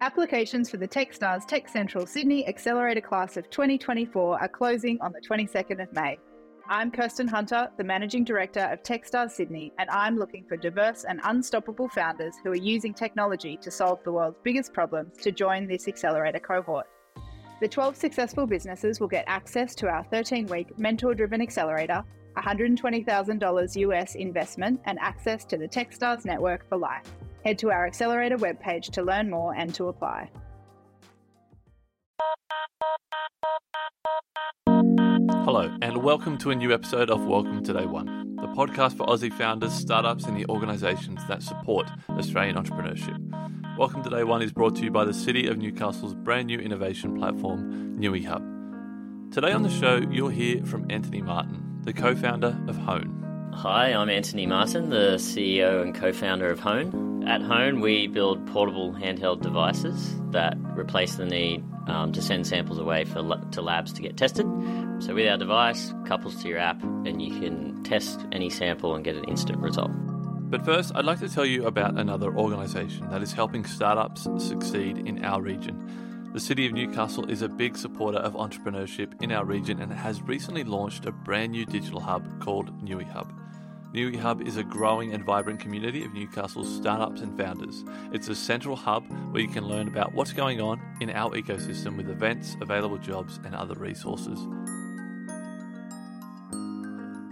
Applications for the Techstars Tech Central Sydney Accelerator class of 2024 are closing on the 22nd of May. I'm Kirsten Hunter, the Managing Director of Techstars Sydney, and I'm looking for diverse and unstoppable founders who are using technology to solve the world's biggest problems to join this accelerator cohort. The 12 successful businesses will get access to our 13 week mentor driven accelerator, $120,000 US investment, and access to the Techstars network for life. Head to our accelerator webpage to learn more and to apply. Hello, and welcome to a new episode of Welcome to Day One, the podcast for Aussie founders, startups, and the organisations that support Australian entrepreneurship. Welcome to Day One is brought to you by the City of Newcastle's brand new innovation platform, Newihub. Today on the show, you'll hear from Antony Martin, the co founder of Hone. Hi, I'm Antony Martin, the CEO and co founder of Hone. At Hone, we build portable handheld devices that replace the need um, to send samples away for, to labs to get tested. So, with our device, couples to your app, and you can test any sample and get an instant result. But first, I'd like to tell you about another organisation that is helping startups succeed in our region. The City of Newcastle is a big supporter of entrepreneurship in our region and has recently launched a brand new digital hub called Newihub. Newihub is a growing and vibrant community of Newcastle's startups and founders. It's a central hub where you can learn about what's going on in our ecosystem with events, available jobs, and other resources.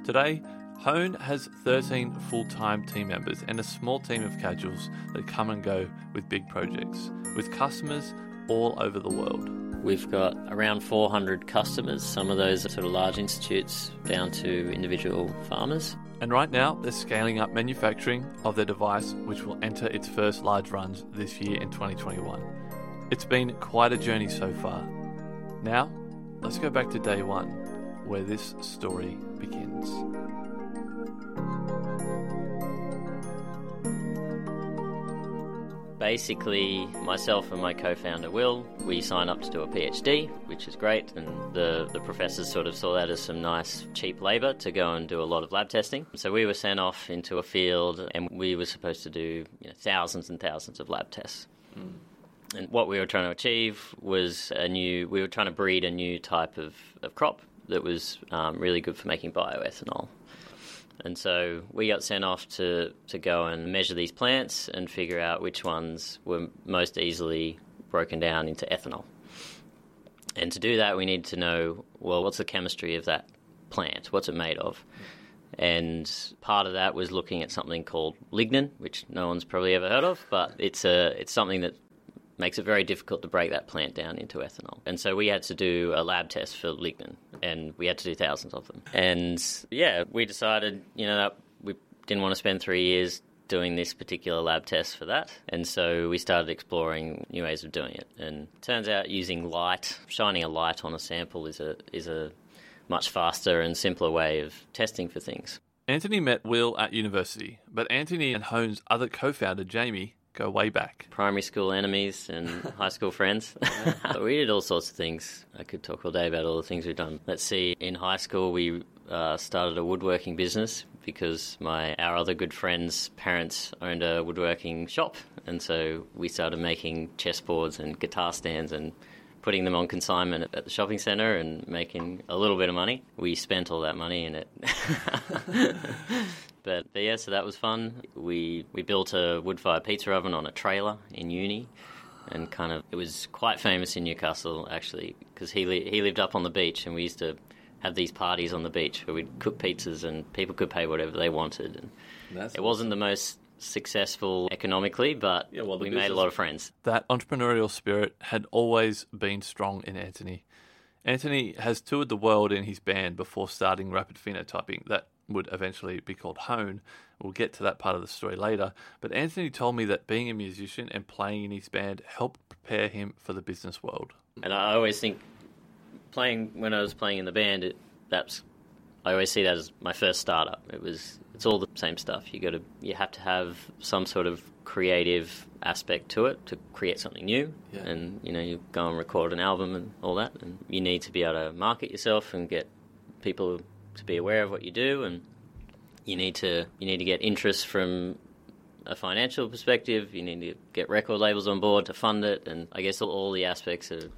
Today, Hone has 13 full time team members and a small team of casuals that come and go with big projects, with customers all over the world. We've got around 400 customers. Some of those are sort of large institutes down to individual farmers. And right now, they're scaling up manufacturing of their device, which will enter its first large runs this year in 2021. It's been quite a journey so far. Now, let's go back to day one, where this story begins. Basically, myself and my co-founder Will, we signed up to do a PhD, which is great, and the, the professors sort of saw that as some nice cheap labour to go and do a lot of lab testing. So we were sent off into a field, and we were supposed to do you know, thousands and thousands of lab tests. Mm. And what we were trying to achieve was a new, we were trying to breed a new type of, of crop that was um, really good for making bioethanol. And so we got sent off to, to go and measure these plants and figure out which ones were most easily broken down into ethanol. And to do that, we need to know well, what's the chemistry of that plant? What's it made of? And part of that was looking at something called lignin, which no one's probably ever heard of, but it's a it's something that makes it very difficult to break that plant down into ethanol. And so we had to do a lab test for lignin, and we had to do thousands of them. And yeah, we decided, you know, that we didn't want to spend three years doing this particular lab test for that. And so we started exploring new ways of doing it. And it turns out using light, shining a light on a sample is a is a much faster and simpler way of testing for things. Antony met Will at university, but Antony and Hone's other co-founder Jamie go way back. Primary school enemies and high school friends. we did all sorts of things. I could talk all day about all the things we've done. Let's see, in high school, we uh, started a woodworking business because my our other good friends' parents owned a woodworking shop, and so we started making chessboards and guitar stands and putting them on consignment at the shopping centre and making a little bit of money. We spent all that money in it. But, but yeah, so that was fun. We we built a wood fire pizza oven on a trailer in uni, and kind of it was quite famous in Newcastle actually because he li- he lived up on the beach, and we used to have these parties on the beach where we'd cook pizzas and people could pay whatever they wanted. And That's it awesome. wasn't the most successful economically, but yeah, well, we made a lot of friends. That entrepreneurial spirit had always been strong in Antony. Antony has toured the world in his band before starting rapid phenotyping. That would eventually be called Hone. We'll get to that part of the story later. But Antony told me that being a musician and playing in his band helped prepare him for the business world. And I always think playing when I was playing in the band, it, that's I always see that as my first startup. It was it's all the same stuff. You got to you have to have some sort of creative aspect to it to create something new. Yeah. And you know you go and record an album and all that, and you need to be able to market yourself and get people to be aware of what you do, and you need to you need to get interest from a financial perspective, you need to get record labels on board to fund it, and I guess all, all the aspects are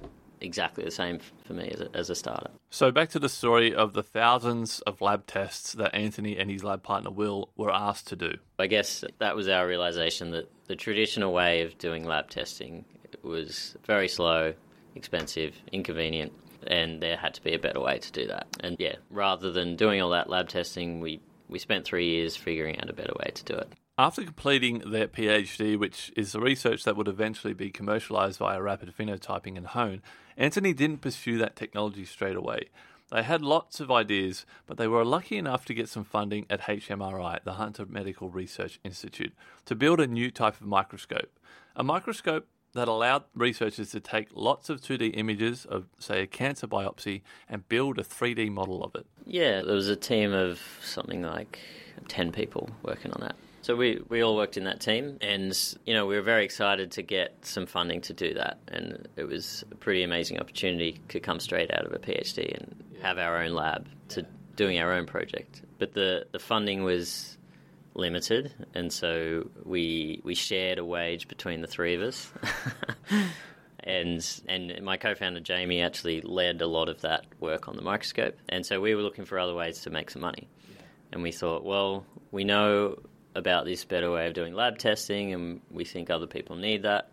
exactly the same for me as a, as a startup. So, back to the story of the thousands of lab tests that Antony and his lab partner Will were asked to do. I guess that was our realization that the traditional way of doing lab testing was very slow, expensive, inconvenient, and there had to be a better way to do that. And yeah, rather than doing all that lab testing, we, we spent three years figuring out a better way to do it. After completing their PhD, which is the research that would eventually be commercialized via rapid phenotyping and Hone, Antony didn't pursue that technology straight away. They had lots of ideas, but they were lucky enough to get some funding at HMRI, the Hunter Medical Research Institute, to build a new type of microscope. A microscope that allowed researchers to take lots of 2D images of, say, a cancer biopsy and build a 3D model of it. Yeah, there was a team of something like 10 people working on that. So we, we all worked in that team, and you know we were very excited to get some funding to do that, and it was a pretty amazing opportunity to come straight out of a PhD and have our own lab to doing our own project. But the, the funding was limited, and so we we shared a wage between the three of us. and and my co-founder Jamie actually led a lot of that work on the microscope, and so we were looking for other ways to make some money. And we thought, well, we know about this better way of doing lab testing, and we think other people need that.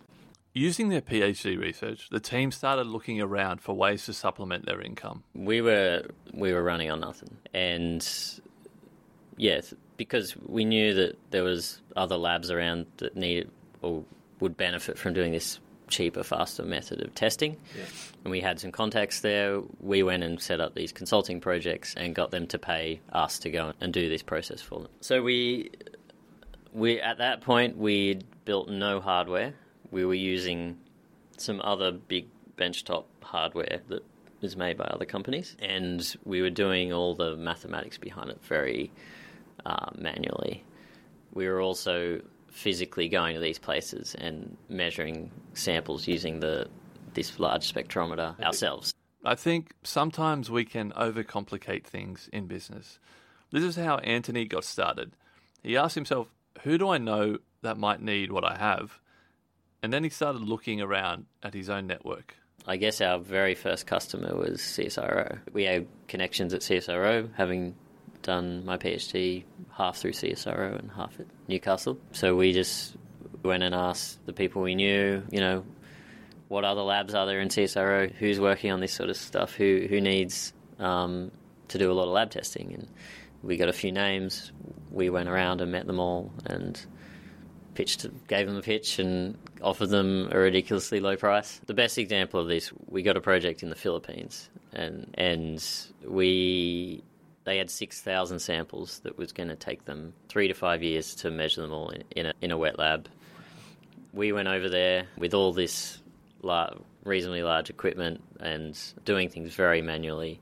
Using their PhD research, the team started looking around for ways to supplement their income. We were we were running on nothing, and yes, because we knew that there was other labs around that needed or would benefit from doing this cheaper, faster method of testing. Yeah. And we had some contacts there. We went and set up these consulting projects and got them to pay us to go and do this process for them. So we we at that point we built no hardware. We were using some other big benchtop hardware that is made by other companies, and we were doing all the mathematics behind it very uh, manually. We were also physically going to these places and measuring samples using the this large spectrometer ourselves. I think sometimes we can overcomplicate things in business. This is how Antony got started. He asked himself, Who do I know that might need what I have? And then he started looking around at his own network. I guess our very first customer was CSIRO. We had connections at CSIRO, having done my PhD half through CSIRO and half at Newcastle. So we just went and asked the people we knew, you know, what other labs are there in CSIRO? Who's working on this sort of stuff? Who who needs um, to do a lot of lab testing? And we got a few names. We went around and met them all and pitched, gave them a pitch and offered them a ridiculously low price. The best example of this, we got a project in the Philippines, and and we they had 6,000 samples that was going to take them three to five years to measure them all in, in, a, in a wet lab. We went over there with all this reasonably large equipment and doing things very manually.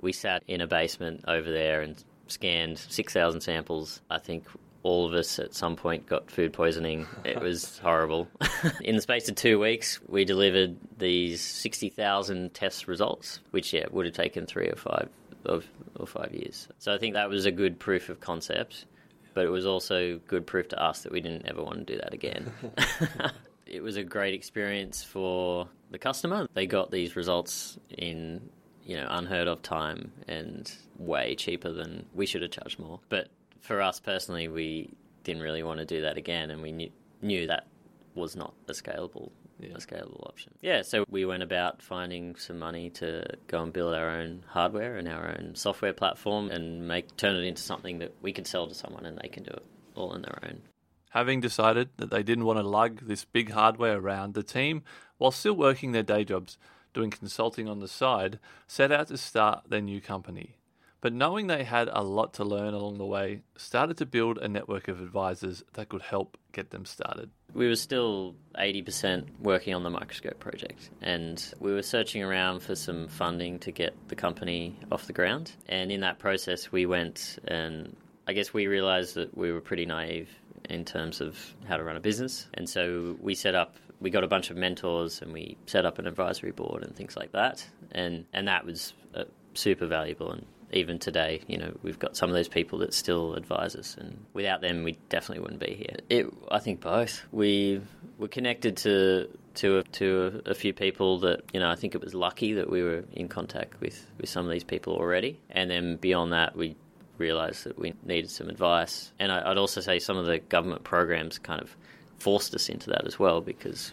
We sat in a basement over there and scanned 6,000 samples. I think all of us at some point got food poisoning. It was horrible. in the space of two weeks, we delivered these 60,000 test results, which yeah, would have taken three or five of or five years. So I think that was a good proof of concept, but it was also good proof to us that we didn't ever want to do that again. it was a great experience for the customer. They got these results in you know unheard of time and way cheaper than we should have charged more. But for us personally, we didn't really want to do that again, and we knew, knew that was not a scalable yeah. a scalable option. Yeah, so we went about finding some money to go and build our own hardware and our own software platform and make turn it into something that we could sell to someone and they can do it all on their own. Having decided that they didn't want to lug this big hardware around, the team, while still working their day jobs, doing consulting on the side, set out to start their new company but knowing they had a lot to learn along the way, started to build a network of advisors that could help get them started. We were still 80% working on the microscope project, and we were searching around for some funding to get the company off the ground. And in that process, we went and I guess we realized that we were pretty naive in terms of how to run a business. And so we set up we got a bunch of mentors and we set up an advisory board and things like that. And and that was uh, super valuable and even today, you know, we've got some of those people that still advise us, and without them, we definitely wouldn't be here. It, I think both. We were connected to to a, to a, a, few people that you know. I think it was lucky that we were in contact with with some of these people already, and then beyond that, we realised that we needed some advice. And I, I'd also say some of the government programs kind of forced us into that as well because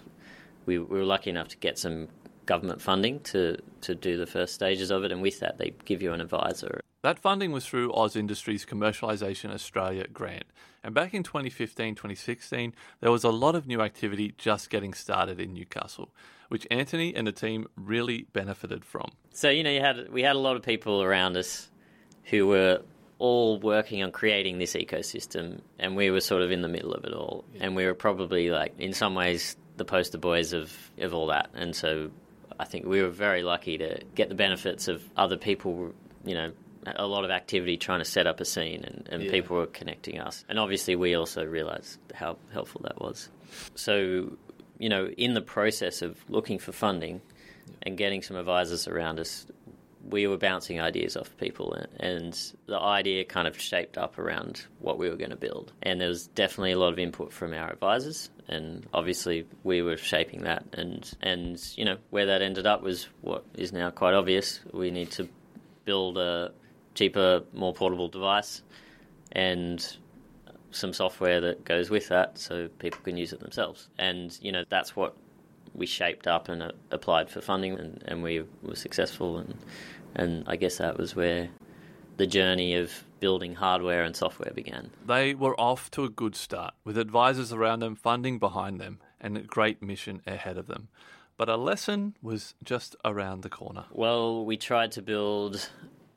we, we were lucky enough to get some government funding to, to do the first stages of it, and with that, they give you an advisor. That funding was through AusIndustry's Commercialisation Australia grant. And back in 2015 2016, there was a lot of new activity just getting started in Newcastle, which Antony and the team really benefited from. So, you know, you had, we had a lot of people around us who were all working on creating this ecosystem, and we were sort of in the middle of it all. Yeah. And we were probably, like, in some ways, the poster boys of, of all that. And so I think we were very lucky to get the benefits of other people, you know, a lot of activity trying to set up a scene and, and yeah. people were connecting us. And obviously, we also realized how helpful that was. So, you know, in the process of looking for funding yeah. and getting some advisors around us, we were bouncing ideas off people, and the idea kind of shaped up around what we were going to build. And there was definitely a lot of input from our advisors, and obviously we were shaping that. And and you know where that ended up was what is now quite obvious. We need to build a cheaper, more portable device, and some software that goes with that, so people can use it themselves. And you know that's what we shaped up and uh, applied for funding, and, and we were successful. And and I guess that was where the journey of building hardware and software began. They were off to a good start, with advisors around them, funding behind them, and a great mission ahead of them. But a lesson was just around the corner. Well, we tried to build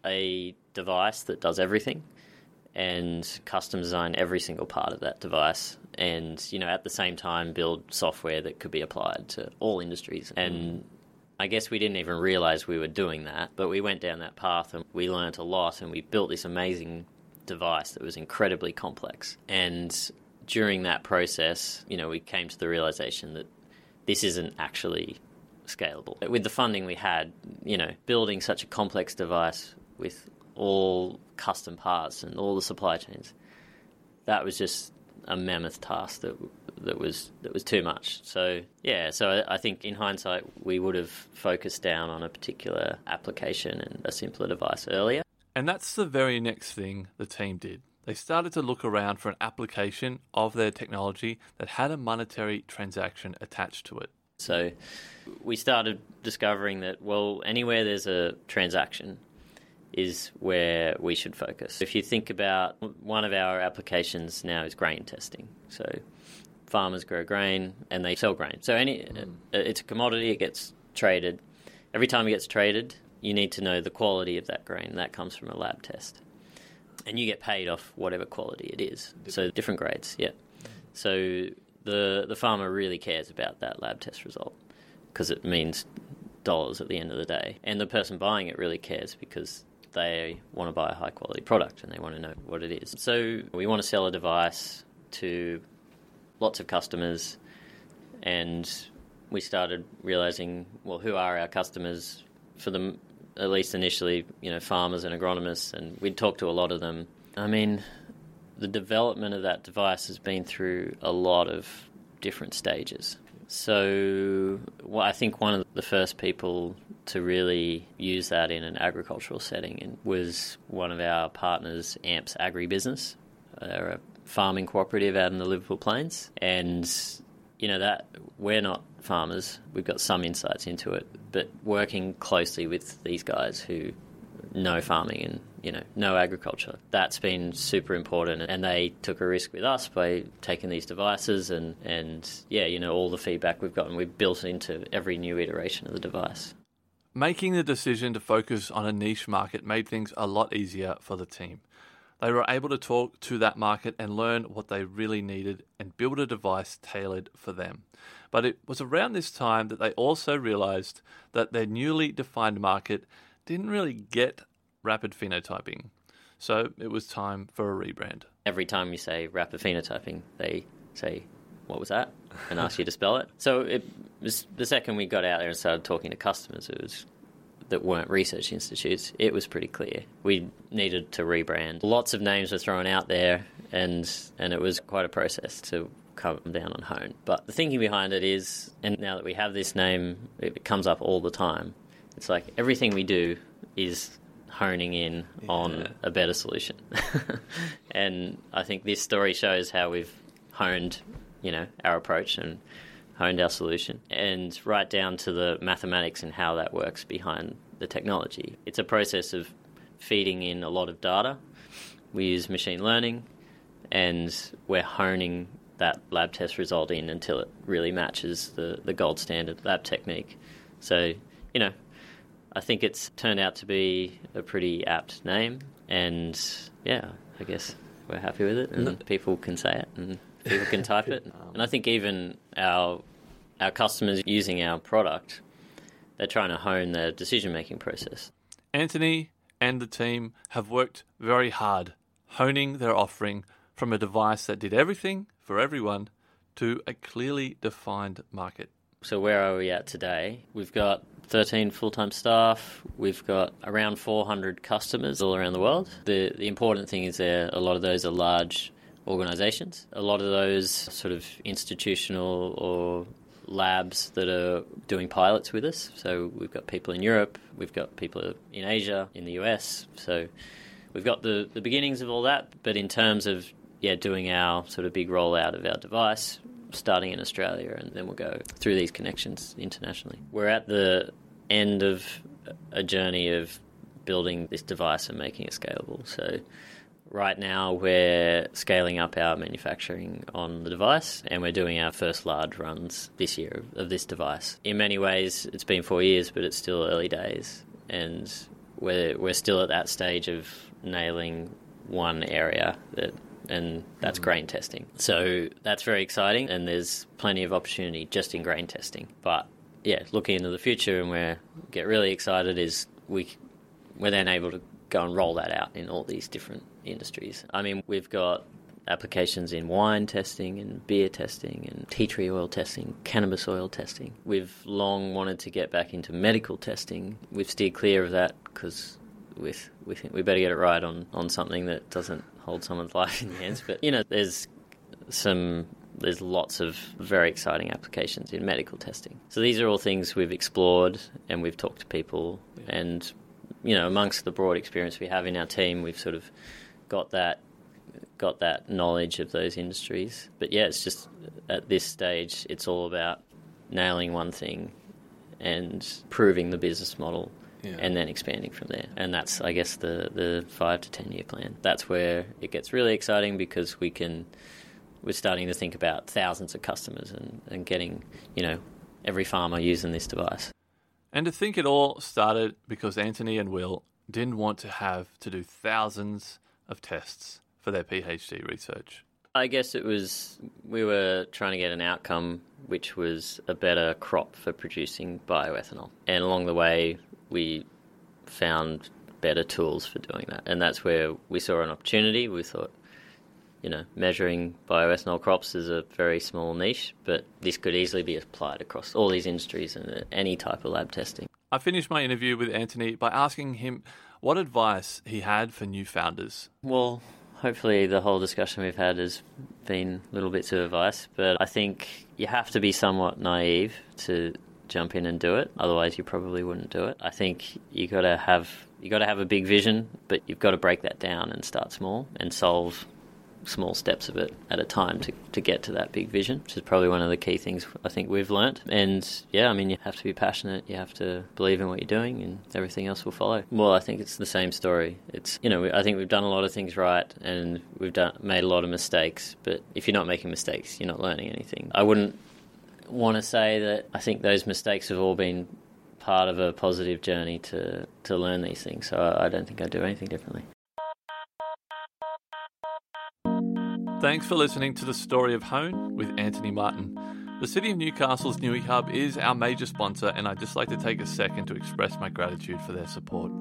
a device that does everything and custom design every single part of that device and you know at the same time build software that could be applied to all industries and I guess we didn't even realize we were doing that, but we went down that path and we learned a lot and we built this amazing device that was incredibly complex. And during that process, you know, we came to the realization that this isn't actually scalable. With the funding we had, you know, building such a complex device with all custom parts and all the supply chains, that was just a mammoth task that that was that was too much. So yeah, so I think in hindsight we would have focused down on a particular application and a simpler device earlier. And that's the very next thing the team did. They started to look around for an application of their technology that had a monetary transaction attached to it. So we started discovering that well, anywhere there's a transaction, is where we should focus. If you think about one of our applications now is grain testing. So farmers grow grain and they sell grain. So any mm. it's a commodity, it gets traded. Every time it gets traded, you need to know the quality of that grain. That comes from a lab test. And you get paid off whatever quality it is. So different grades, yeah. So the the farmer really cares about that lab test result because it means dollars at the end of the day. And the person buying it really cares because they want to buy a high quality product and they want to know what it is. So we want to sell a device to lots of customers and we started realizing well who are our customers for them at least initially you know farmers and agronomists and we'd talk to a lot of them i mean the development of that device has been through a lot of different stages so well, I think one of the first people to really use that in an agricultural setting was one of our partners, AMPS Agribusiness. They're a farming cooperative out in the Liverpool Plains, and you know that we're not farmers. We've got some insights into it, but working closely with these guys who know farming and you know know agriculture. That's been super important, and they took a risk with us by taking these devices and and yeah, you know all the feedback we've gotten, we've built into every new iteration of the device. Making the decision to focus on a niche market made things a lot easier for the team. They were able to talk to that market and learn what they really needed and build a device tailored for them. But it was around this time that they also realized that their newly defined market didn't really get rapid phenotyping. So it was time for a rebrand. Every time you say rapid phenotyping, they say, What was that? and ask you to spell it. So it was the second we got out there and started talking to customers, it was that weren't research institutes, it was pretty clear. We needed to rebrand. Lots of names were thrown out there, and and it was quite a process to come down on Hone. But the thinking behind it is, and now that we have this name, it comes up all the time. It's like everything we do is honing in yeah. on a better solution. and I think this story shows how we've honed, you know, our approach and honed our solution, and right down to the mathematics and how that works behind the technology. It's a process of feeding in a lot of data. We use machine learning, and we're honing that lab test result in until it really matches the, the gold standard lab technique. So, you know, I think it's turned out to be a pretty apt name, and yeah, I guess we're happy with it, and mm-hmm. people can say it, and people can type it. And I think even our our customers using our product, they're trying to hone their decision making process. Antony and the team have worked very hard honing their offering from a device that did everything for everyone to a clearly defined market. So, where are we at today? We've got 13 full time staff. We've got around 400 customers all around the world. The, the important thing is there, a lot of those are large organizations. A lot of those sort of institutional or labs that are doing pilots with us. So we've got people in Europe, we've got people in Asia, in the US. So we've got the, the beginnings of all that. But in terms of yeah, doing our sort of big rollout of our device, starting in Australia, and then we'll go through these connections internationally. We're at the end of a journey of building this device and making it scalable. So right now we're scaling up our manufacturing on the device and we're doing our first large runs this year of this device. In many ways it's been 4 years but it's still early days and we're we're still at that stage of nailing one area that and that's mm. grain testing. So that's very exciting, and there's plenty of opportunity just in grain testing. But yeah, looking into the future, and we get really excited is we we're then able to go and roll that out in all these different industries. I mean, we've got applications in wine testing and beer testing and tea tree oil testing, cannabis oil testing. We've long wanted to get back into medical testing. We've steered clear of that because with we think we better get it right on, on something that doesn't hold someone's life in your hands. But you know, there's some there's lots of very exciting applications in medical testing. So these are all things we've explored and we've talked to people yeah. and you know, amongst the broad experience we have in our team, we've sort of got that got that knowledge of those industries. But yeah, it's just at this stage, it's all about nailing one thing and proving the business model yeah. and then expanding from there. And that's, I guess, the, the five to ten year plan. That's where it gets really exciting because we can, we're starting to think about thousands of customers and, and getting, you know, every farmer using this device. And to think it all started because Antony and Will didn't want to have to do thousands of tests for their PhD research. I guess it was we were trying to get an outcome which was a better crop for producing bioethanol. And along the way, we found better tools for doing that. And that's where we saw an opportunity. We thought, you know, measuring bioethanol crops is a very small niche, but this could easily be applied across all these industries and any type of lab testing. I finished my interview with Antony by asking him what advice he had for new founders. Well, hopefully the whole discussion we've had has been little bits of advice, but I think you have to be somewhat naive to jump in and do it. Otherwise, you probably wouldn't do it. I think you got to have you got to have a big vision, but you've got to break that down and start small and solve small steps of it at a time to, to get to that big vision, which is probably one of the key things I think we've learnt. And yeah, I mean, you have to be passionate, you have to believe in what you're doing, and everything else will follow. Well, I think it's the same story. It's, you know, I think we've done a lot of things right and we've done, made a lot of mistakes, but if you're not making mistakes, you're not learning anything. I wouldn't want to say that I think those mistakes have all been part of a positive journey to, to learn these things. So I don't think I'd do anything differently. Thanks for listening to the story of Hone with Antony Martin. The City of Newcastle's Newihub is our major sponsor, and I'd just like to take a second to express my gratitude for their support.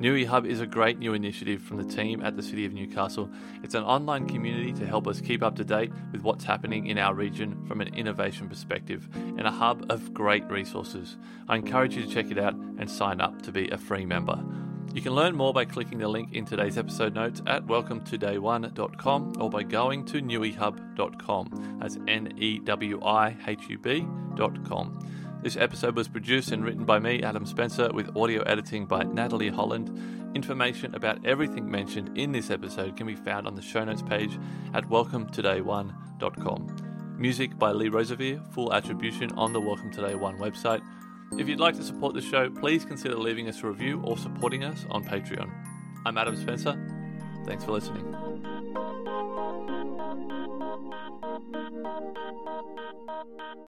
Newihub is a great new initiative from the team at the City of Newcastle. It's an online community to help us keep up to date with what's happening in our region from an innovation perspective and a hub of great resources. I encourage you to check it out and sign up to be a free member. You can learn more by clicking the link in today's episode notes at welcometoday1.com or by going to newihub.com. That's N E W I H U B.com. This episode was produced and written by me, Adam Spencer, with audio editing by Natalie Holland. Information about everything mentioned in this episode can be found on the show notes page at welcometoday1.com. Music by Lee Rosevere, full attribution on the Welcome Today One website. If you'd like to support the show, please consider leaving us a review or supporting us on Patreon. I'm Adam Spencer. Thanks for listening.